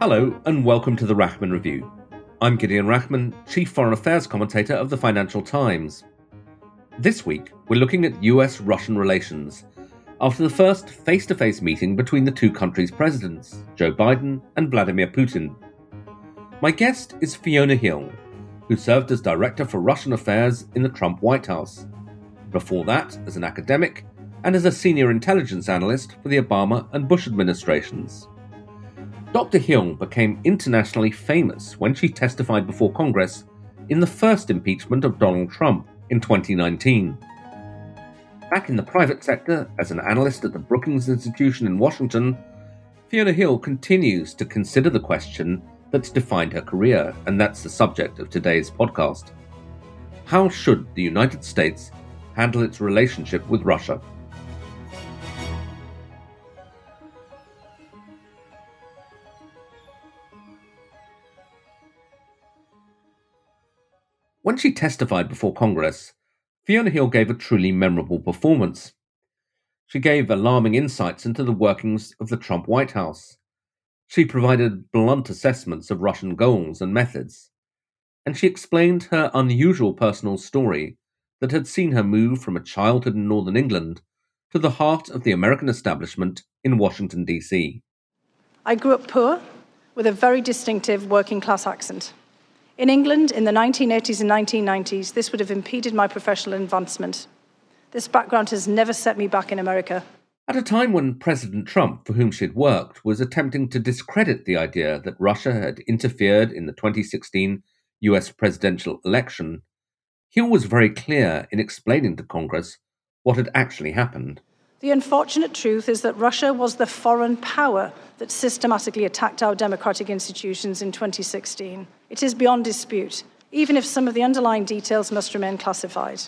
Hello, and welcome to the Rachman Review. I'm Gideon Rachman, Chief Foreign Affairs Commentator of the Financial Times. This week, we're looking at US Russian relations after the first face to face meeting between the two countries' presidents, Joe Biden and Vladimir Putin. My guest is Fiona Hill, who served as Director for Russian Affairs in the Trump White House. Before that, as an academic and as a senior intelligence analyst for the Obama and Bush administrations. Dr. Hill became internationally famous when she testified before Congress in the first impeachment of Donald Trump in 2019. Back in the private sector as an analyst at the Brookings Institution in Washington, Fiona Hill continues to consider the question that's defined her career, and that's the subject of today's podcast. How should the United States handle its relationship with Russia? When she testified before Congress, Fiona Hill gave a truly memorable performance. She gave alarming insights into the workings of the Trump White House. She provided blunt assessments of Russian goals and methods. And she explained her unusual personal story that had seen her move from a childhood in northern England to the heart of the American establishment in Washington, D.C. I grew up poor with a very distinctive working class accent. In England, in the 1980s and 1990s, this would have impeded my professional advancement. This background has never set me back in America. At a time when President Trump, for whom she'd worked, was attempting to discredit the idea that Russia had interfered in the 2016 US presidential election, Hill was very clear in explaining to Congress what had actually happened. The unfortunate truth is that Russia was the foreign power that systematically attacked our democratic institutions in 2016. It is beyond dispute, even if some of the underlying details must remain classified.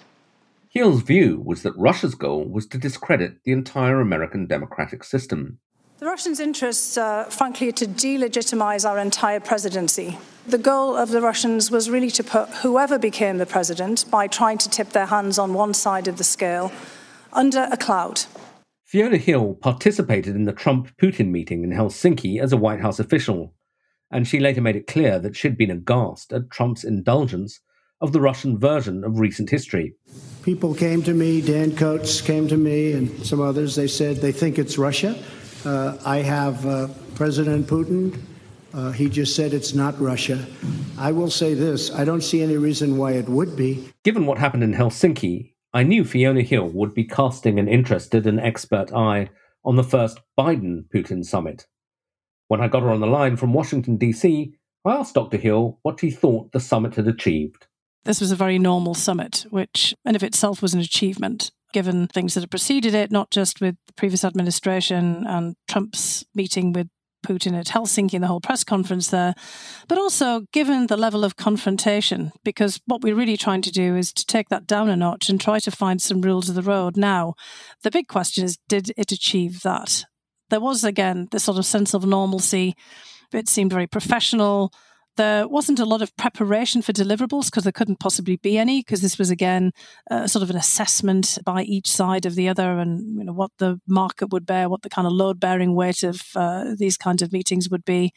Hill's view was that Russia's goal was to discredit the entire American democratic system. The Russians' interests, uh, frankly, are to delegitimize our entire presidency. The goal of the Russians was really to put whoever became the president, by trying to tip their hands on one side of the scale, under a cloud. Fiona Hill participated in the Trump Putin meeting in Helsinki as a White House official, and she later made it clear that she'd been aghast at Trump's indulgence of the Russian version of recent history. People came to me, Dan Coats came to me, and some others. They said they think it's Russia. Uh, I have uh, President Putin. Uh, he just said it's not Russia. I will say this I don't see any reason why it would be. Given what happened in Helsinki, I knew Fiona Hill would be casting an interested and expert eye on the first Biden Putin summit. When I got her on the line from Washington, D.C., I asked Dr. Hill what he thought the summit had achieved. This was a very normal summit, which in of itself was an achievement, given things that had preceded it, not just with the previous administration and Trump's meeting with Putin at Helsinki and the whole press conference there, but also given the level of confrontation, because what we're really trying to do is to take that down a notch and try to find some rules of the road. Now, the big question is did it achieve that? There was, again, this sort of sense of normalcy. It seemed very professional there wasn't a lot of preparation for deliverables because there couldn't possibly be any because this was again uh, sort of an assessment by each side of the other and you know what the market would bear, what the kind of load bearing weight of uh, these kinds of meetings would be.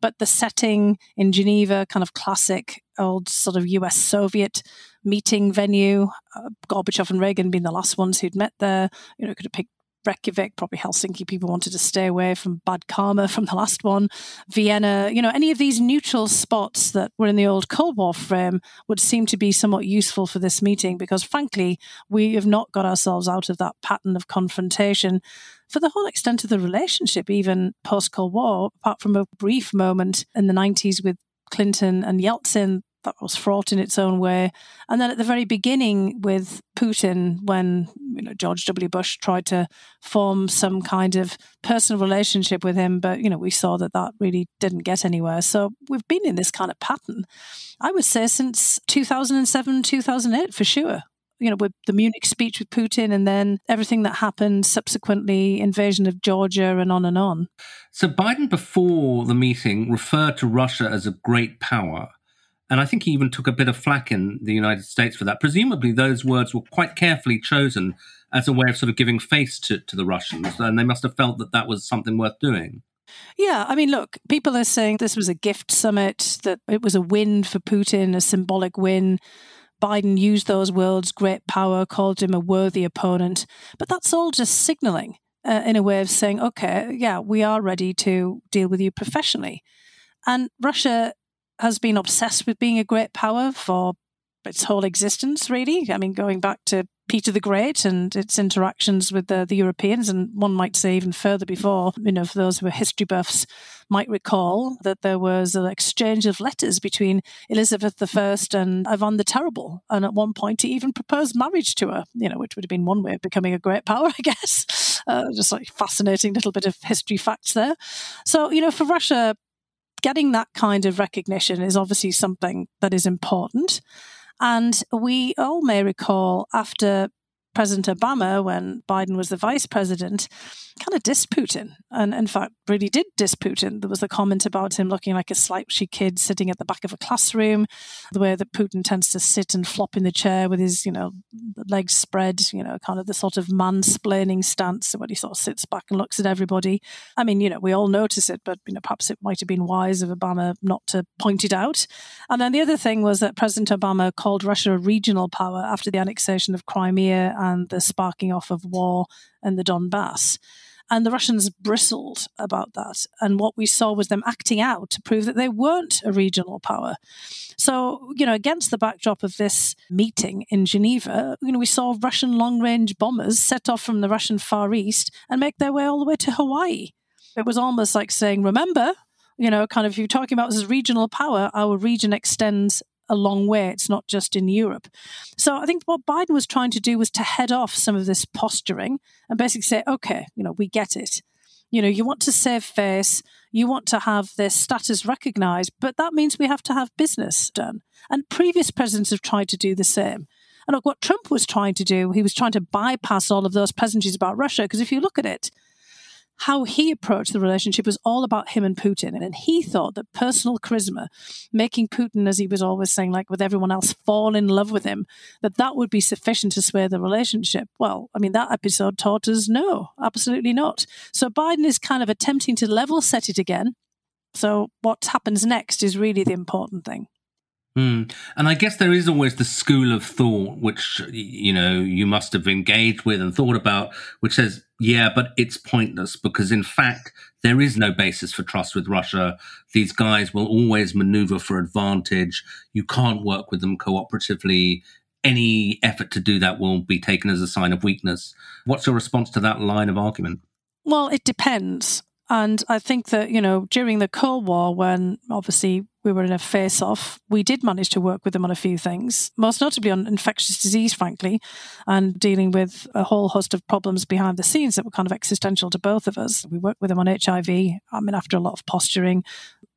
But the setting in Geneva, kind of classic old sort of US Soviet meeting venue, uh, Gorbachev and Reagan being the last ones who'd met there. You know, could have picked Reykjavik, probably Helsinki, people wanted to stay away from bad karma from the last one. Vienna, you know, any of these neutral spots that were in the old Cold War frame would seem to be somewhat useful for this meeting because, frankly, we have not got ourselves out of that pattern of confrontation for the whole extent of the relationship, even post Cold War, apart from a brief moment in the 90s with Clinton and Yeltsin, that was fraught in its own way. And then at the very beginning with Putin, when you know George W. Bush tried to form some kind of personal relationship with him, but you know we saw that that really didn't get anywhere. So we've been in this kind of pattern, I would say, since 2007, 2008 for sure. You know, with the Munich speech with Putin, and then everything that happened subsequently, invasion of Georgia, and on and on. So Biden, before the meeting, referred to Russia as a great power. And I think he even took a bit of flack in the United States for that. Presumably, those words were quite carefully chosen as a way of sort of giving face to, to the Russians. And they must have felt that that was something worth doing. Yeah, I mean, look, people are saying this was a gift summit, that it was a win for Putin, a symbolic win. Biden used those words, great power, called him a worthy opponent. But that's all just signaling uh, in a way of saying, okay, yeah, we are ready to deal with you professionally. And Russia has been obsessed with being a great power for its whole existence, really. I mean, going back to Peter the Great and its interactions with the, the Europeans, and one might say even further before, you know, for those who are history buffs, might recall that there was an exchange of letters between Elizabeth I and Ivan the Terrible. And at one point, he even proposed marriage to her, you know, which would have been one way of becoming a great power, I guess. Uh, just like fascinating little bit of history facts there. So, you know, for Russia, getting that kind of recognition is obviously something that is important. And we all may recall after President Obama, when Biden was the vice president, kind of dissed Putin. And in fact, really did diss Putin. There was a comment about him looking like a slouchy kid sitting at the back of a classroom, the way that Putin tends to sit and flop in the chair with his, you know, legs spread, you know, kind of the sort of mansplaining stance when he sort of sits back and looks at everybody. I mean, you know, we all notice it, but, you know, perhaps it might have been wise of Obama not to point it out. And then the other thing was that President Obama called Russia a regional power after the annexation of Crimea and the sparking off of war in the Donbass. And the Russians bristled about that. And what we saw was them acting out to prove that they weren't a regional power. So, you know, against the backdrop of this meeting in Geneva, you know, we saw Russian long range bombers set off from the Russian Far East and make their way all the way to Hawaii. It was almost like saying, remember, you know, kind of if you're talking about this regional power, our region extends a long way. It's not just in Europe. So I think what Biden was trying to do was to head off some of this posturing and basically say, okay, you know, we get it. You know, you want to save face, you want to have this status recognized, but that means we have to have business done. And previous presidents have tried to do the same. And look, what Trump was trying to do, he was trying to bypass all of those pleasantries about Russia. Because if you look at it, how he approached the relationship was all about him and Putin. And he thought that personal charisma, making Putin, as he was always saying, like with everyone else, fall in love with him, that that would be sufficient to sway the relationship. Well, I mean, that episode taught us no, absolutely not. So Biden is kind of attempting to level set it again. So what happens next is really the important thing. Mm. And I guess there is always the school of thought, which, you know, you must have engaged with and thought about, which says, yeah, but it's pointless because in fact, there is no basis for trust with Russia. These guys will always maneuver for advantage. You can't work with them cooperatively. Any effort to do that will be taken as a sign of weakness. What's your response to that line of argument? Well, it depends. And I think that, you know, during the Cold War, when obviously we were in a face off, we did manage to work with them on a few things, most notably on infectious disease, frankly, and dealing with a whole host of problems behind the scenes that were kind of existential to both of us. We worked with them on HIV, I mean, after a lot of posturing,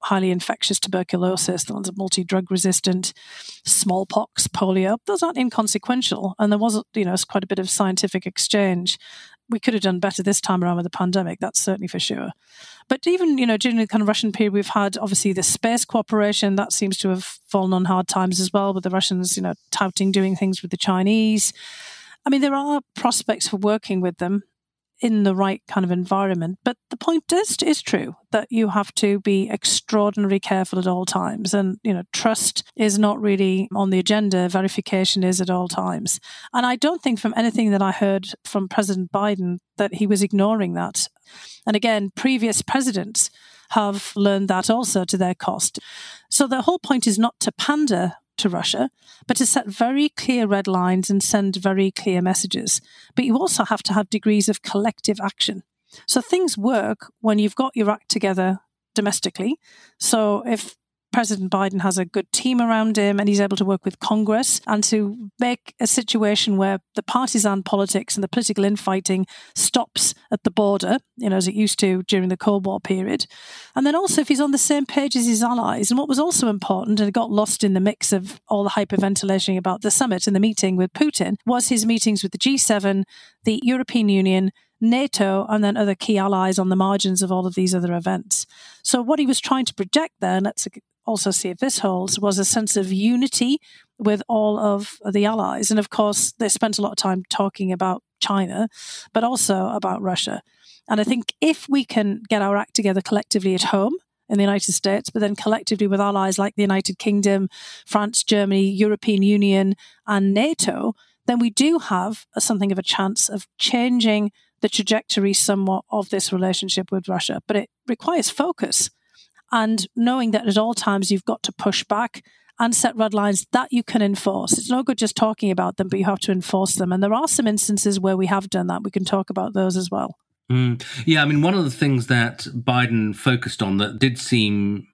highly infectious tuberculosis, the ones are multi drug resistant, smallpox, polio, those aren't inconsequential. And there was, you know, quite a bit of scientific exchange we could have done better this time around with the pandemic. That's certainly for sure. But even you know during the kind of Russian period, we've had obviously the space cooperation that seems to have fallen on hard times as well, with the Russians you know touting doing things with the Chinese. I mean, there are prospects for working with them in the right kind of environment. But the point is, is true that you have to be extraordinarily careful at all times. And, you know, trust is not really on the agenda. Verification is at all times. And I don't think from anything that I heard from President Biden that he was ignoring that. And again, previous presidents have learned that also to their cost. So the whole point is not to pander to Russia, but to set very clear red lines and send very clear messages. But you also have to have degrees of collective action. So things work when you've got your act together domestically. So if President Biden has a good team around him and he's able to work with Congress and to make a situation where the partisan politics and the political infighting stops at the border, you know, as it used to during the Cold War period. And then also if he's on the same page as his allies. And what was also important and got lost in the mix of all the hyperventilation about the summit and the meeting with Putin was his meetings with the G7, the European Union, NATO, and then other key allies on the margins of all of these other events. So, what he was trying to project there, let's also see if this holds, was a sense of unity with all of the allies. And of course, they spent a lot of time talking about China, but also about Russia. And I think if we can get our act together collectively at home, in the United States, but then collectively with allies like the United Kingdom, France, Germany, European Union, and NATO, then we do have something of a chance of changing the trajectory somewhat of this relationship with Russia. But it requires focus and knowing that at all times you've got to push back and set red lines that you can enforce. It's no good just talking about them, but you have to enforce them. And there are some instances where we have done that. We can talk about those as well. Mm. Yeah, I mean, one of the things that Biden focused on that did seem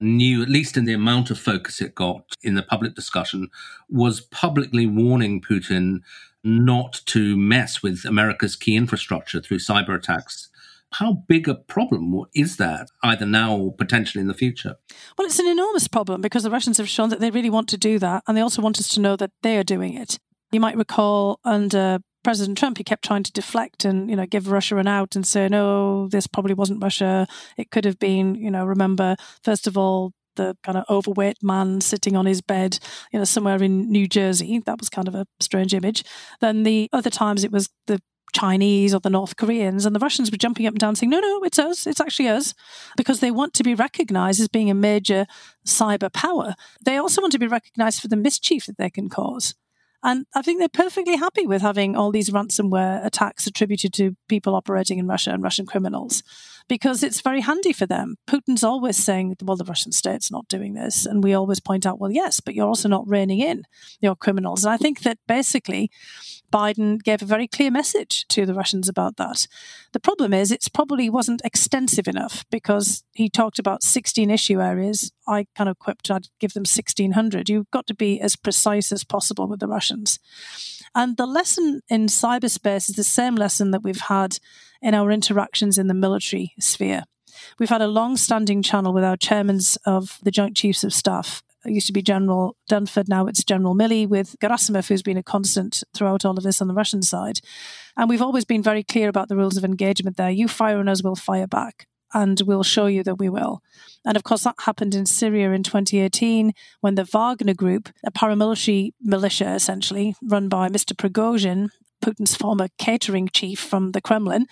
new, at least in the amount of focus it got in the public discussion, was publicly warning Putin not to mess with America's key infrastructure through cyber attacks. How big a problem is that, either now or potentially in the future? Well, it's an enormous problem because the Russians have shown that they really want to do that, and they also want us to know that they are doing it. You might recall under President Trump, he kept trying to deflect and, you know, give Russia an out and say, no, this probably wasn't Russia. It could have been, you know, remember, first of all, the kind of overweight man sitting on his bed, you know, somewhere in New Jersey. That was kind of a strange image. Then the other times it was the Chinese or the North Koreans, and the Russians were jumping up and down saying, no, no, it's us, it's actually us, because they want to be recognized as being a major cyber power. They also want to be recognized for the mischief that they can cause. And I think they're perfectly happy with having all these ransomware attacks attributed to people operating in Russia and Russian criminals because it's very handy for them. Putin's always saying, well, the Russian state's not doing this. And we always point out, well, yes, but you're also not reining in your criminals. And I think that basically Biden gave a very clear message to the Russians about that. The problem is, it probably wasn't extensive enough because he talked about 16 issue areas. I kind of quipped I'd give them 1,600. You've got to be as precise as possible with the Russians. And the lesson in cyberspace is the same lesson that we've had in our interactions in the military sphere. We've had a long standing channel with our chairmen of the Joint Chiefs of Staff it used to be General Dunford, now it's General Milley, with Gerasimov, who's been a constant throughout all of this on the Russian side. And we've always been very clear about the rules of engagement there. You fire on us, we'll fire back. And we'll show you that we will. And of course, that happened in Syria in 2018 when the Wagner Group, a paramilitary militia essentially, run by Mr. Prigozhin, Putin's former catering chief from the Kremlin,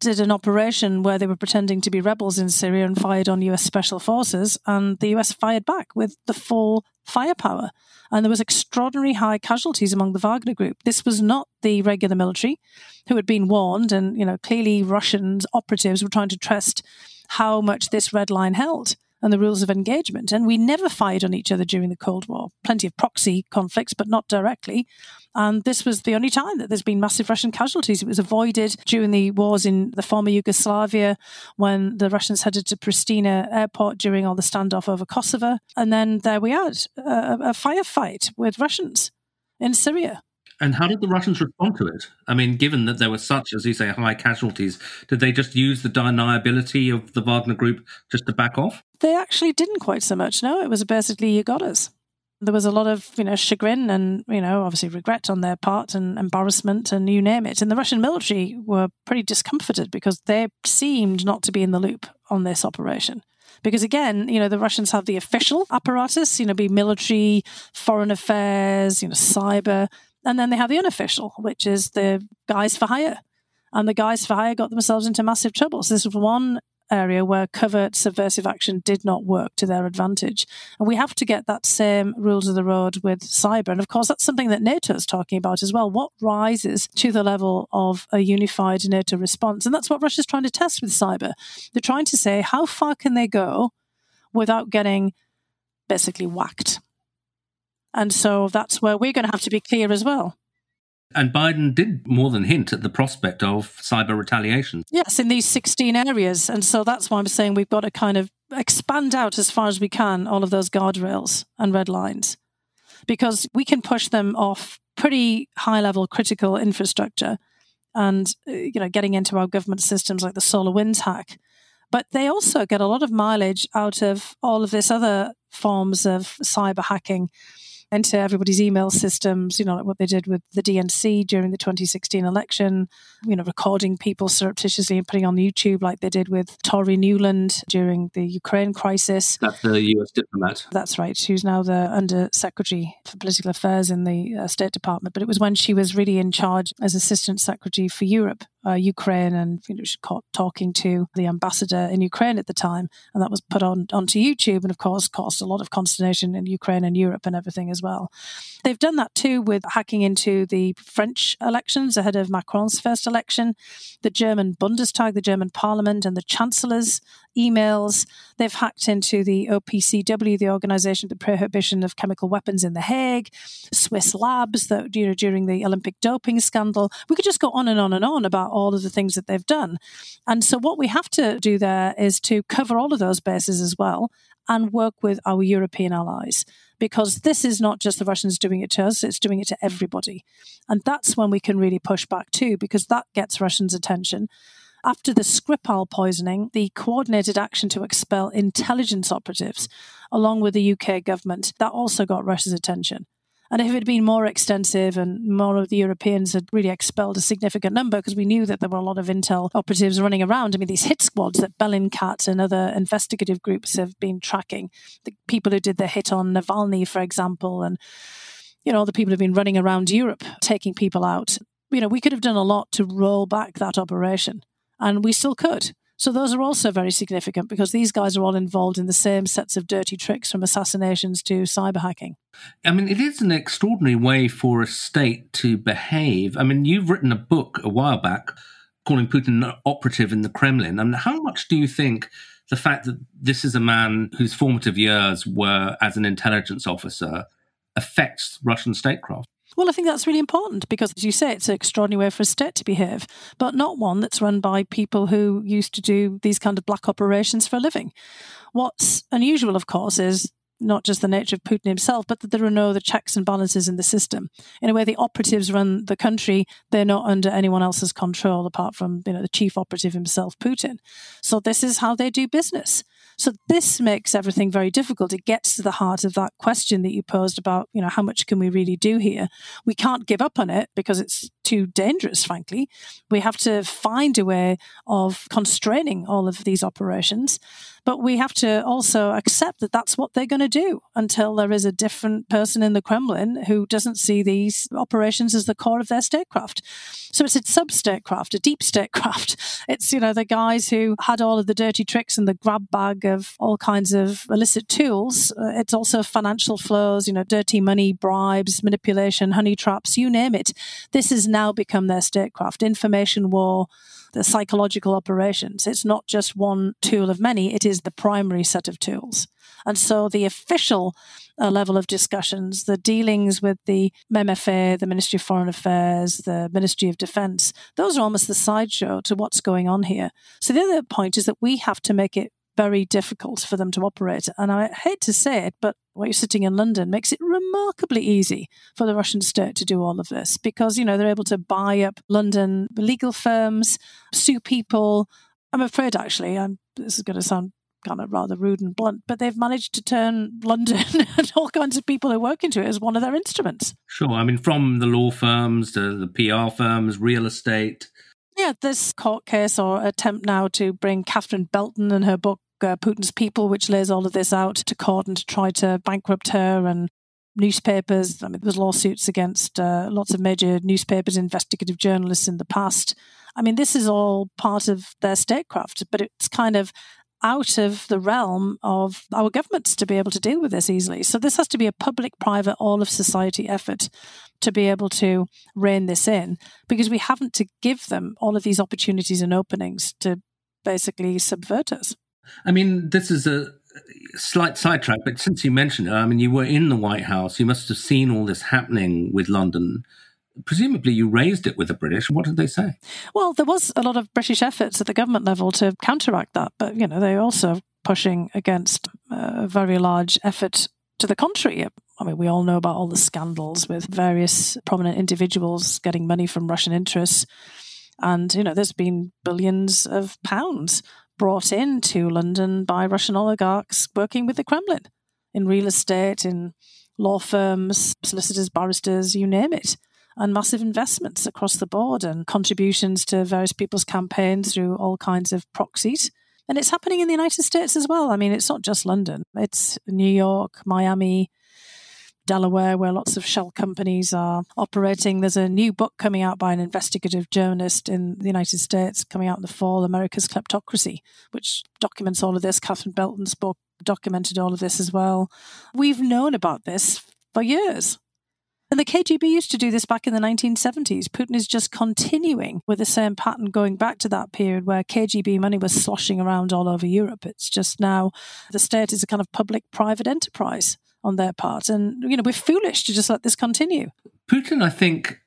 did an operation where they were pretending to be rebels in Syria and fired on US special forces, and the US fired back with the full firepower. And there was extraordinary high casualties among the Wagner group. This was not the regular military who had been warned, and you know clearly Russian operatives were trying to test how much this red line held and the rules of engagement. And we never fired on each other during the Cold War. Plenty of proxy conflicts, but not directly. And this was the only time that there's been massive Russian casualties. It was avoided during the wars in the former Yugoslavia when the Russians headed to Pristina airport during all the standoff over Kosovo. And then there we had a, a firefight with Russians in Syria. And how did the Russians respond to it? I mean, given that there were such, as you say, high casualties, did they just use the deniability of the Wagner group just to back off? They actually didn't quite so much. No, it was basically you got us. There was a lot of, you know, chagrin and, you know, obviously regret on their part and embarrassment and you name it. And the Russian military were pretty discomforted because they seemed not to be in the loop on this operation because again, you know, the Russians have the official apparatus, you know, be military, foreign affairs, you know, cyber. And then they have the unofficial, which is the guys for hire. And the guys for hire got themselves into massive trouble. So this was one area where covert subversive action did not work to their advantage. And we have to get that same rules of the road with cyber. And of course, that's something that NATO is talking about as well. What rises to the level of a unified NATO response? And that's what Russia's trying to test with cyber. They're trying to say, how far can they go without getting basically whacked? And so that's where we're going to have to be clear as well. And Biden did more than hint at the prospect of cyber retaliation. Yes, in these 16 areas. And so that's why I'm saying we've got to kind of expand out as far as we can all of those guardrails and red lines because we can push them off pretty high level critical infrastructure and uh, you know getting into our government systems like the SolarWinds hack but they also get a lot of mileage out of all of this other forms of cyber hacking into everybody's email systems, you know, like what they did with the DNC during the 2016 election, you know, recording people surreptitiously and putting on YouTube like they did with Tori Nuland during the Ukraine crisis. That's the US diplomat. That's right. She was now the Under Secretary for Political Affairs in the uh, State Department, but it was when she was really in charge as Assistant Secretary for Europe uh, Ukraine and you know, she caught talking to the ambassador in Ukraine at the time, and that was put on onto YouTube, and of course caused a lot of consternation in Ukraine and Europe and everything as well. They've done that too with hacking into the French elections ahead of Macron's first election, the German Bundestag, the German Parliament, and the Chancellor's emails. They've hacked into the OPCW, the Organization for the Prohibition of Chemical Weapons in The Hague, Swiss labs that you know during the Olympic doping scandal. We could just go on and on and on about all of the things that they've done. And so what we have to do there is to cover all of those bases as well and work with our European allies because this is not just the Russians doing it to us, it's doing it to everybody. And that's when we can really push back too, because that gets Russians' attention. After the Skripal poisoning, the coordinated action to expel intelligence operatives, along with the UK government, that also got Russia's attention. And if it had been more extensive and more of the Europeans had really expelled a significant number, because we knew that there were a lot of intel operatives running around. I mean, these hit squads that Bellingcat and other investigative groups have been tracking, the people who did the hit on Navalny, for example, and you know, the people who've been running around Europe taking people out. You know, we could have done a lot to roll back that operation, and we still could. So those are also very significant because these guys are all involved in the same sets of dirty tricks from assassinations to cyber hacking. I mean, it is an extraordinary way for a state to behave. I mean, you've written a book a while back calling Putin an operative in the Kremlin. Mean, how much do you think the fact that this is a man whose formative years were as an intelligence officer affects Russian statecraft? Well, I think that's really important because, as you say, it's an extraordinary way for a state to behave, but not one that's run by people who used to do these kind of black operations for a living. What's unusual, of course, is not just the nature of Putin himself, but that there are no other checks and balances in the system. In a way, the operatives run the country; they're not under anyone else's control apart from you know the chief operative himself, Putin. So this is how they do business. So this makes everything very difficult. It gets to the heart of that question that you posed about, you know, how much can we really do here? We can't give up on it because it's too dangerous, frankly. We have to find a way of constraining all of these operations. But we have to also accept that that's what they're going to do until there is a different person in the Kremlin who doesn't see these operations as the core of their statecraft. So it's a sub statecraft, a deep statecraft. It's, you know, the guys who had all of the dirty tricks and the grab bag of all kinds of illicit tools. Uh, it's also financial flows, you know, dirty money, bribes, manipulation, honey traps, you name it. This has now become their statecraft. Information war, the psychological operations. It's not just one tool of many, it is the primary set of tools. And so the official uh, level of discussions, the dealings with the MFA, the Ministry of Foreign Affairs, the Ministry of Defense, those are almost the sideshow to what's going on here. So the other point is that we have to make it very difficult for them to operate. And I hate to say it, but where you're sitting in London makes it remarkably easy for the Russian state to do all of this because, you know, they're able to buy up London legal firms, sue people. I'm afraid, actually, I'm, this is going to sound kind of rather rude and blunt, but they've managed to turn London and all kinds of people who work into it as one of their instruments. Sure. I mean, from the law firms to the PR firms, real estate. Yeah, this court case or attempt now to bring Catherine Belton and her book uh, Putin's People, which lays all of this out to court and to try to bankrupt her and newspapers. I mean, there was lawsuits against uh, lots of major newspapers, investigative journalists in the past. I mean, this is all part of their statecraft, but it's kind of out of the realm of our governments to be able to deal with this easily. So this has to be a public, private, all of society effort to be able to rein this in because we haven't to give them all of these opportunities and openings to basically subvert us. I mean, this is a slight sidetrack, but since you mentioned it, I mean, you were in the White House. You must have seen all this happening with London. Presumably, you raised it with the British. What did they say? Well, there was a lot of British efforts at the government level to counteract that, but you know, they were also pushing against uh, a very large effort to the contrary. I mean, we all know about all the scandals with various prominent individuals getting money from Russian interests. And, you know, there's been billions of pounds brought into London by Russian oligarchs working with the Kremlin in real estate, in law firms, solicitors, barristers, you name it, and massive investments across the board and contributions to various people's campaigns through all kinds of proxies. And it's happening in the United States as well. I mean, it's not just London, it's New York, Miami, Delaware, where lots of shell companies are operating. There's a new book coming out by an investigative journalist in the United States coming out in the fall, America's Kleptocracy, which documents all of this. Catherine Belton's book documented all of this as well. We've known about this for years. And the KGB used to do this back in the 1970s. Putin is just continuing with the same pattern going back to that period where KGB money was sloshing around all over Europe. It's just now the state is a kind of public private enterprise on their part. And, you know, we're foolish to just let this continue. Putin, I think,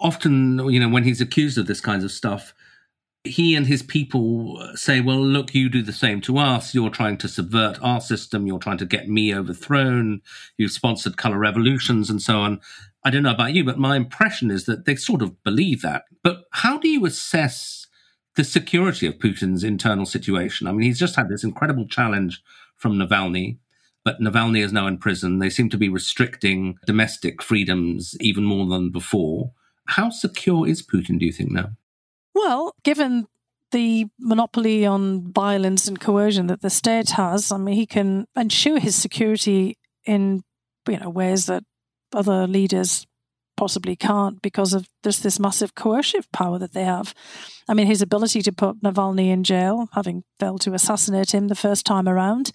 often, you know, when he's accused of this kinds of stuff, he and his people say, well, look, you do the same to us. You're trying to subvert our system. You're trying to get me overthrown. You've sponsored color revolutions and so on. I don't know about you, but my impression is that they sort of believe that. But how do you assess the security of Putin's internal situation? I mean, he's just had this incredible challenge from Navalny but Navalny is now in prison. They seem to be restricting domestic freedoms even more than before. How secure is Putin, do you think, now? Well, given the monopoly on violence and coercion that the state has, I mean, he can ensure his security in you know ways that other leaders possibly can't because of just this massive coercive power that they have. I mean, his ability to put Navalny in jail, having failed to assassinate him the first time around,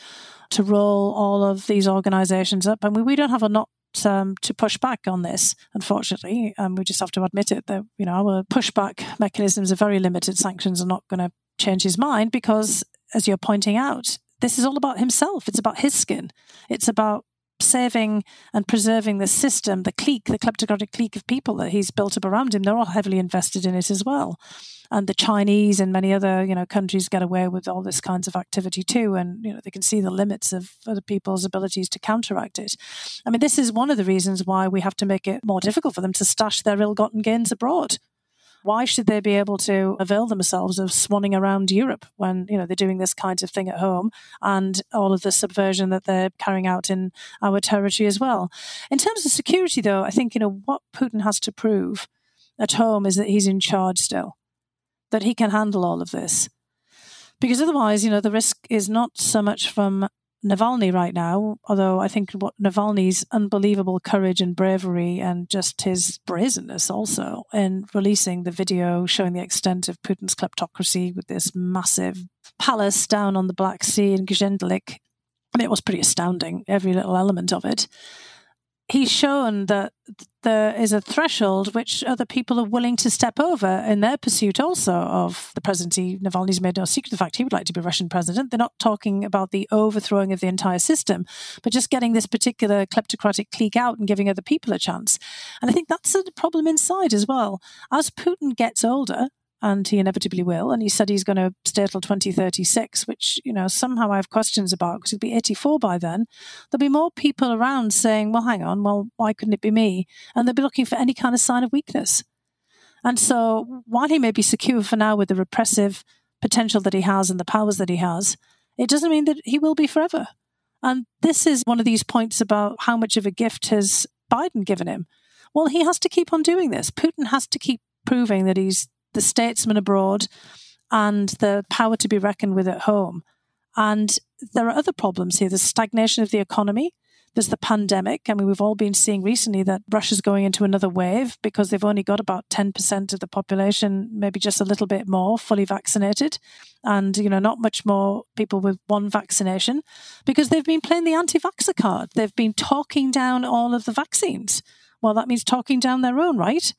to roll all of these organizations up. Mean, we don't have a lot um, to push back on this, unfortunately. Um, we just have to admit it that, you know, our pushback mechanisms are very limited. Sanctions are not going to change his mind because, as you're pointing out, this is all about himself. It's about his skin. It's about saving and preserving the system, the clique, the kleptocratic clique of people that he's built up around him. They're all heavily invested in it as well. And the Chinese and many other, you know, countries get away with all this kinds of activity too. And, you know, they can see the limits of other people's abilities to counteract it. I mean, this is one of the reasons why we have to make it more difficult for them to stash their ill gotten gains abroad why should they be able to avail themselves of swanning around Europe when you know they're doing this kind of thing at home and all of the subversion that they're carrying out in our territory as well? In terms of security, though, I think you know what Putin has to prove at home is that he's in charge still, that he can handle all of this. Because otherwise, you know, the risk is not so much from Navalny right now, although I think what Navalny's unbelievable courage and bravery and just his brazenness also in releasing the video showing the extent of Putin's kleptocracy with this massive palace down on the Black Sea in Gelendzhik. I mean, it was pretty astounding, every little element of it he's shown that there is a threshold which other people are willing to step over in their pursuit also of the presidency. Navalny's made no secret of the fact he would like to be Russian president. They're not talking about the overthrowing of the entire system, but just getting this particular kleptocratic clique out and giving other people a chance. And I think that's a problem inside as well. As Putin gets older, and he inevitably will. And he said he's going to stay till 2036, which, you know, somehow I have questions about because he'll be 84 by then. There'll be more people around saying, well, hang on, well, why couldn't it be me? And they'll be looking for any kind of sign of weakness. And so while he may be secure for now with the repressive potential that he has and the powers that he has, it doesn't mean that he will be forever. And this is one of these points about how much of a gift has Biden given him. Well, he has to keep on doing this. Putin has to keep proving that he's the statesman abroad and the power to be reckoned with at home. And there are other problems here. There's stagnation of the economy. There's the pandemic. I mean, we've all been seeing recently that Russia's going into another wave because they've only got about 10% of the population, maybe just a little bit more, fully vaccinated. And, you know, not much more people with one vaccination because they've been playing the anti vaxxer card. They've been talking down all of the vaccines. Well, that means talking down their own, right?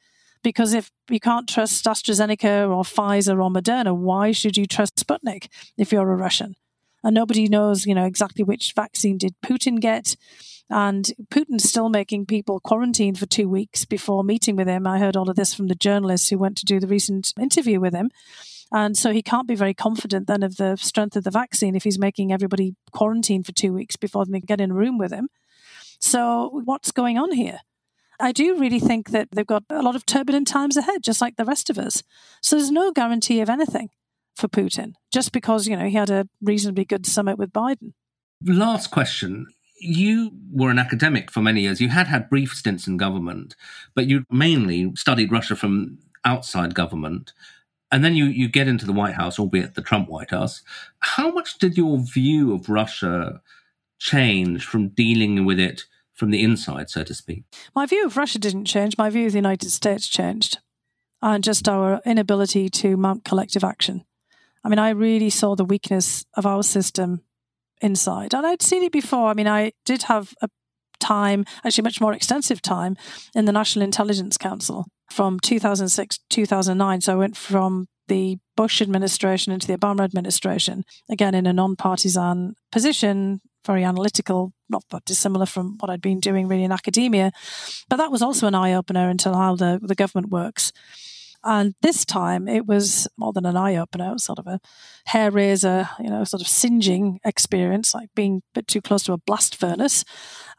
Because if you can't trust AstraZeneca or Pfizer or Moderna, why should you trust Sputnik if you're a Russian? And nobody knows, you know, exactly which vaccine did Putin get. And Putin's still making people quarantine for two weeks before meeting with him. I heard all of this from the journalists who went to do the recent interview with him. And so he can't be very confident then of the strength of the vaccine if he's making everybody quarantine for two weeks before they can get in a room with him. So, what's going on here? I do really think that they've got a lot of turbulent times ahead, just like the rest of us. So, there's no guarantee of anything for Putin just because, you know, he had a reasonably good summit with Biden. Last question. You were an academic for many years. You had had brief stints in government, but you mainly studied Russia from outside government. And then you, you get into the White House, albeit the Trump White House. How much did your view of Russia change from dealing with it from the inside, so to speak? My view of Russia didn't change. My view of the United States changed. And just our inability to mount collective action. I mean, I really saw the weakness of our system inside. And I'd seen it before. I mean, I did have a time, actually much more extensive time, in the National Intelligence Council from 2006 2009. So I went from the Bush administration into the Obama administration, again in a non partisan position, very analytical, not that dissimilar from what I'd been doing really in academia. But that was also an eye opener into how the, the government works. And this time it was more than an eye opener, it was sort of a hair raiser, you know, sort of singeing experience, like being a bit too close to a blast furnace.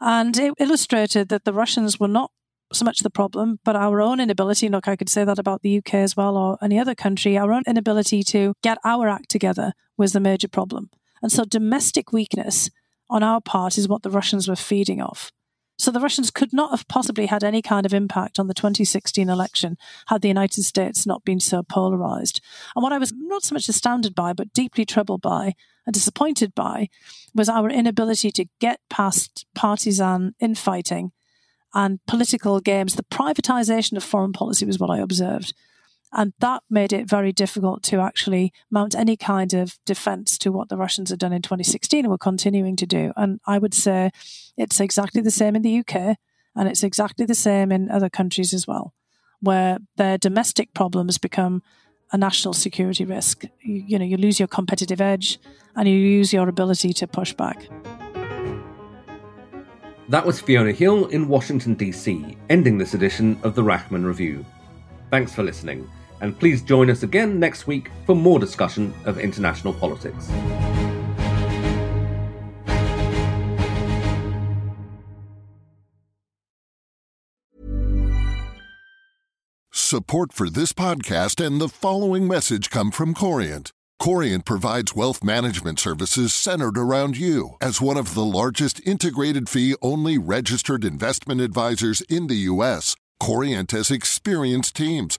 And it illustrated that the Russians were not so much the problem, but our own inability, look, I could say that about the UK as well or any other country, our own inability to get our act together was the major problem. And so domestic weakness on our part is what the Russians were feeding off. So the Russians could not have possibly had any kind of impact on the 2016 election had the United States not been so polarized. And what I was not so much astounded by, but deeply troubled by and disappointed by, was our inability to get past partisan infighting and political games. The privatization of foreign policy was what I observed. And that made it very difficult to actually mount any kind of defense to what the Russians had done in 2016 and were continuing to do. And I would say it's exactly the same in the UK and it's exactly the same in other countries as well, where their domestic problems become a national security risk. You, you know, you lose your competitive edge and you lose your ability to push back. That was Fiona Hill in Washington, D.C., ending this edition of the Rachman Review. Thanks for listening and please join us again next week for more discussion of international politics. Support for this podcast and the following message come from Corient. Corient provides wealth management services centered around you. As one of the largest integrated fee only registered investment advisors in the U.S., Corient has experienced teams